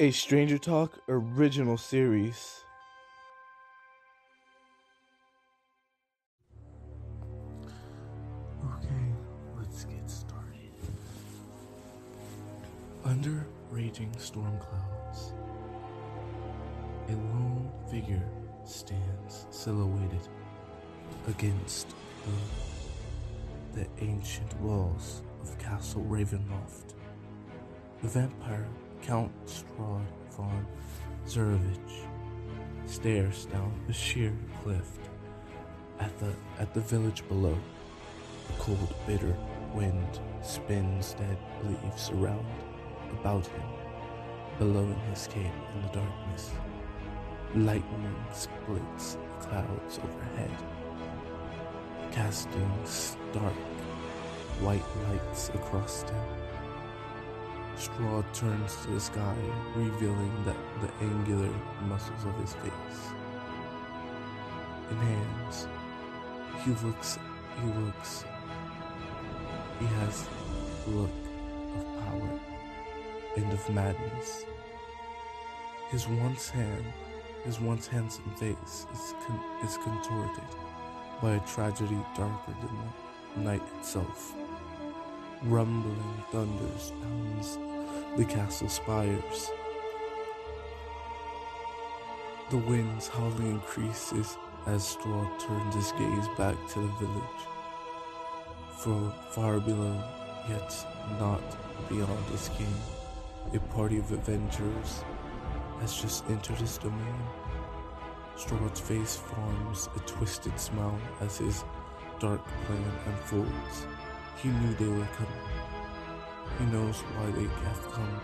a Stranger Talk original series. Okay, let's get started. Under raging storm clouds, a lone figure stands silhouetted against the, the ancient walls of Castle Ravenloft. The vampire Count Strahd von Zarovich stares down the sheer cliff at the at the village below. The cold, bitter wind spins dead leaves around about him. Below in his cape in the darkness, lightning splits the clouds overhead, casting stark white lights across him. Strahd turns to the sky, revealing that the angular muscles of his face. In hands, he looks, he looks, he has the look of power and of madness. His once hand, his once handsome face is, con- is contorted by a tragedy darker than the night itself. Rumbling thunders pounds the castle spires. The wind's howling increases as Strahd turns his gaze back to the village. For far below, yet not beyond his king, a party of adventurers has just entered his domain. Strahd's face forms a twisted smile as his dark plan unfolds. He knew they were coming. He knows why they have come,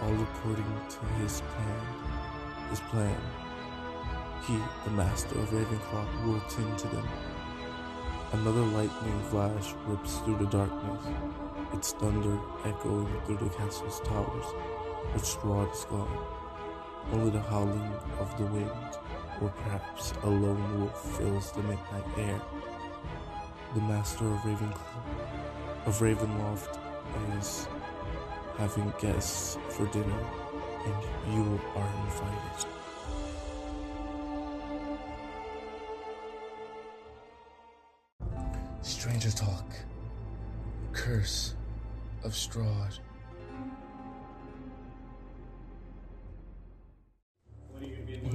all according to his plan. His plan. He, the master of Ravenclaw, will tend to them. Another lightning flash rips through the darkness, its thunder echoing through the castle's towers, but Strahd is gone. Only the howling of the wind, or perhaps a lone wolf, fills the midnight air. The master of Ravenclaw, of Ravenloft, is having guests for dinner, and you are invited. Stranger Talk Curse of Strahd.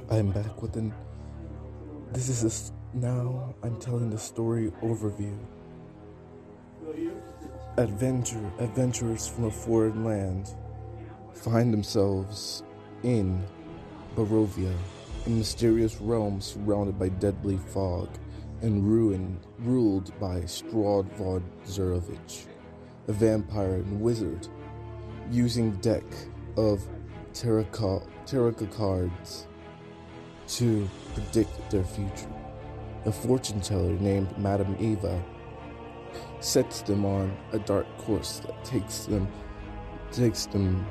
I'm back with an. This is a. Now I'm telling the story overview. Adventure adventurers from a foreign land find themselves in Barovia, a mysterious realm surrounded by deadly fog and ruin ruled by Strahd von Zarovich, a vampire and wizard, using deck of tarot cards to predict their future. A fortune teller named Madame Eva sets them on a dark course that takes them takes them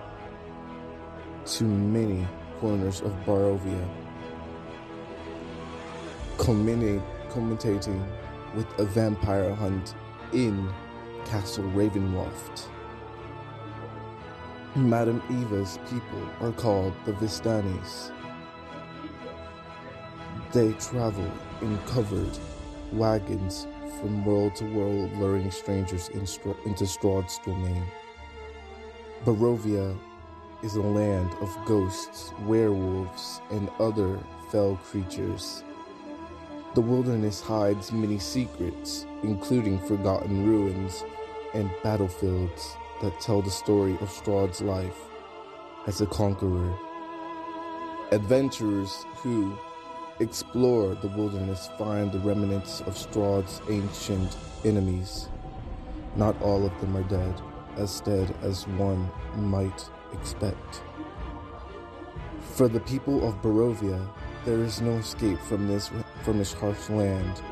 to many corners of Barovia, culminating with a vampire hunt in Castle Ravenloft. Madame Eva's people are called the Vistanis. They travel in covered wagons from world to world, luring strangers in Stra- into Strahd's domain. Barovia is a land of ghosts, werewolves, and other fell creatures. The wilderness hides many secrets, including forgotten ruins and battlefields that tell the story of Strahd's life as a conqueror. Adventurers who explore the wilderness find the remnants of Strahd's ancient enemies. Not all of them are dead, as dead as one might expect. For the people of Barovia, there is no escape from this from this harsh land.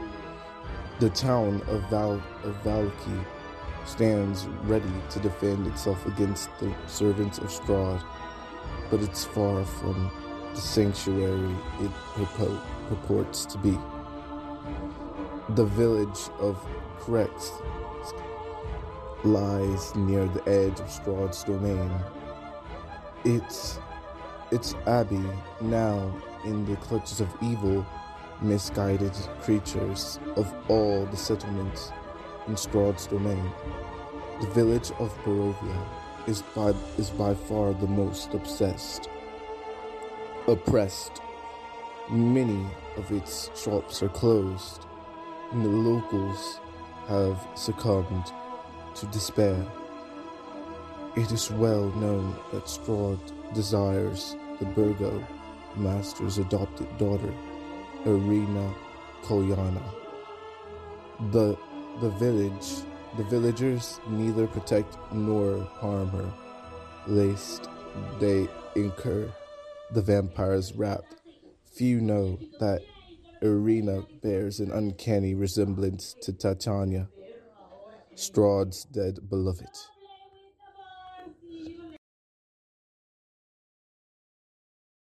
The town of Val of Vallaki stands ready to defend itself against the servants of Strahd, but it's far from sanctuary it purpo- purports to be. The village of Krezk lies near the edge of Strahd's domain. It's it's abbey now in the clutches of evil, misguided creatures of all the settlements in Strahd's domain. The village of Barovia is by, is by far the most obsessed, oppressed. Many of its shops are closed, and the locals have succumbed to despair. It is well known that Strahd desires the Burgo master's adopted daughter, Ireena Kolyana. The the village the villagers neither protect nor harm her, lest they incur the vampire's wrath. Few know that Ireena bears an uncanny resemblance to Tatyana, Strahd's dead beloved.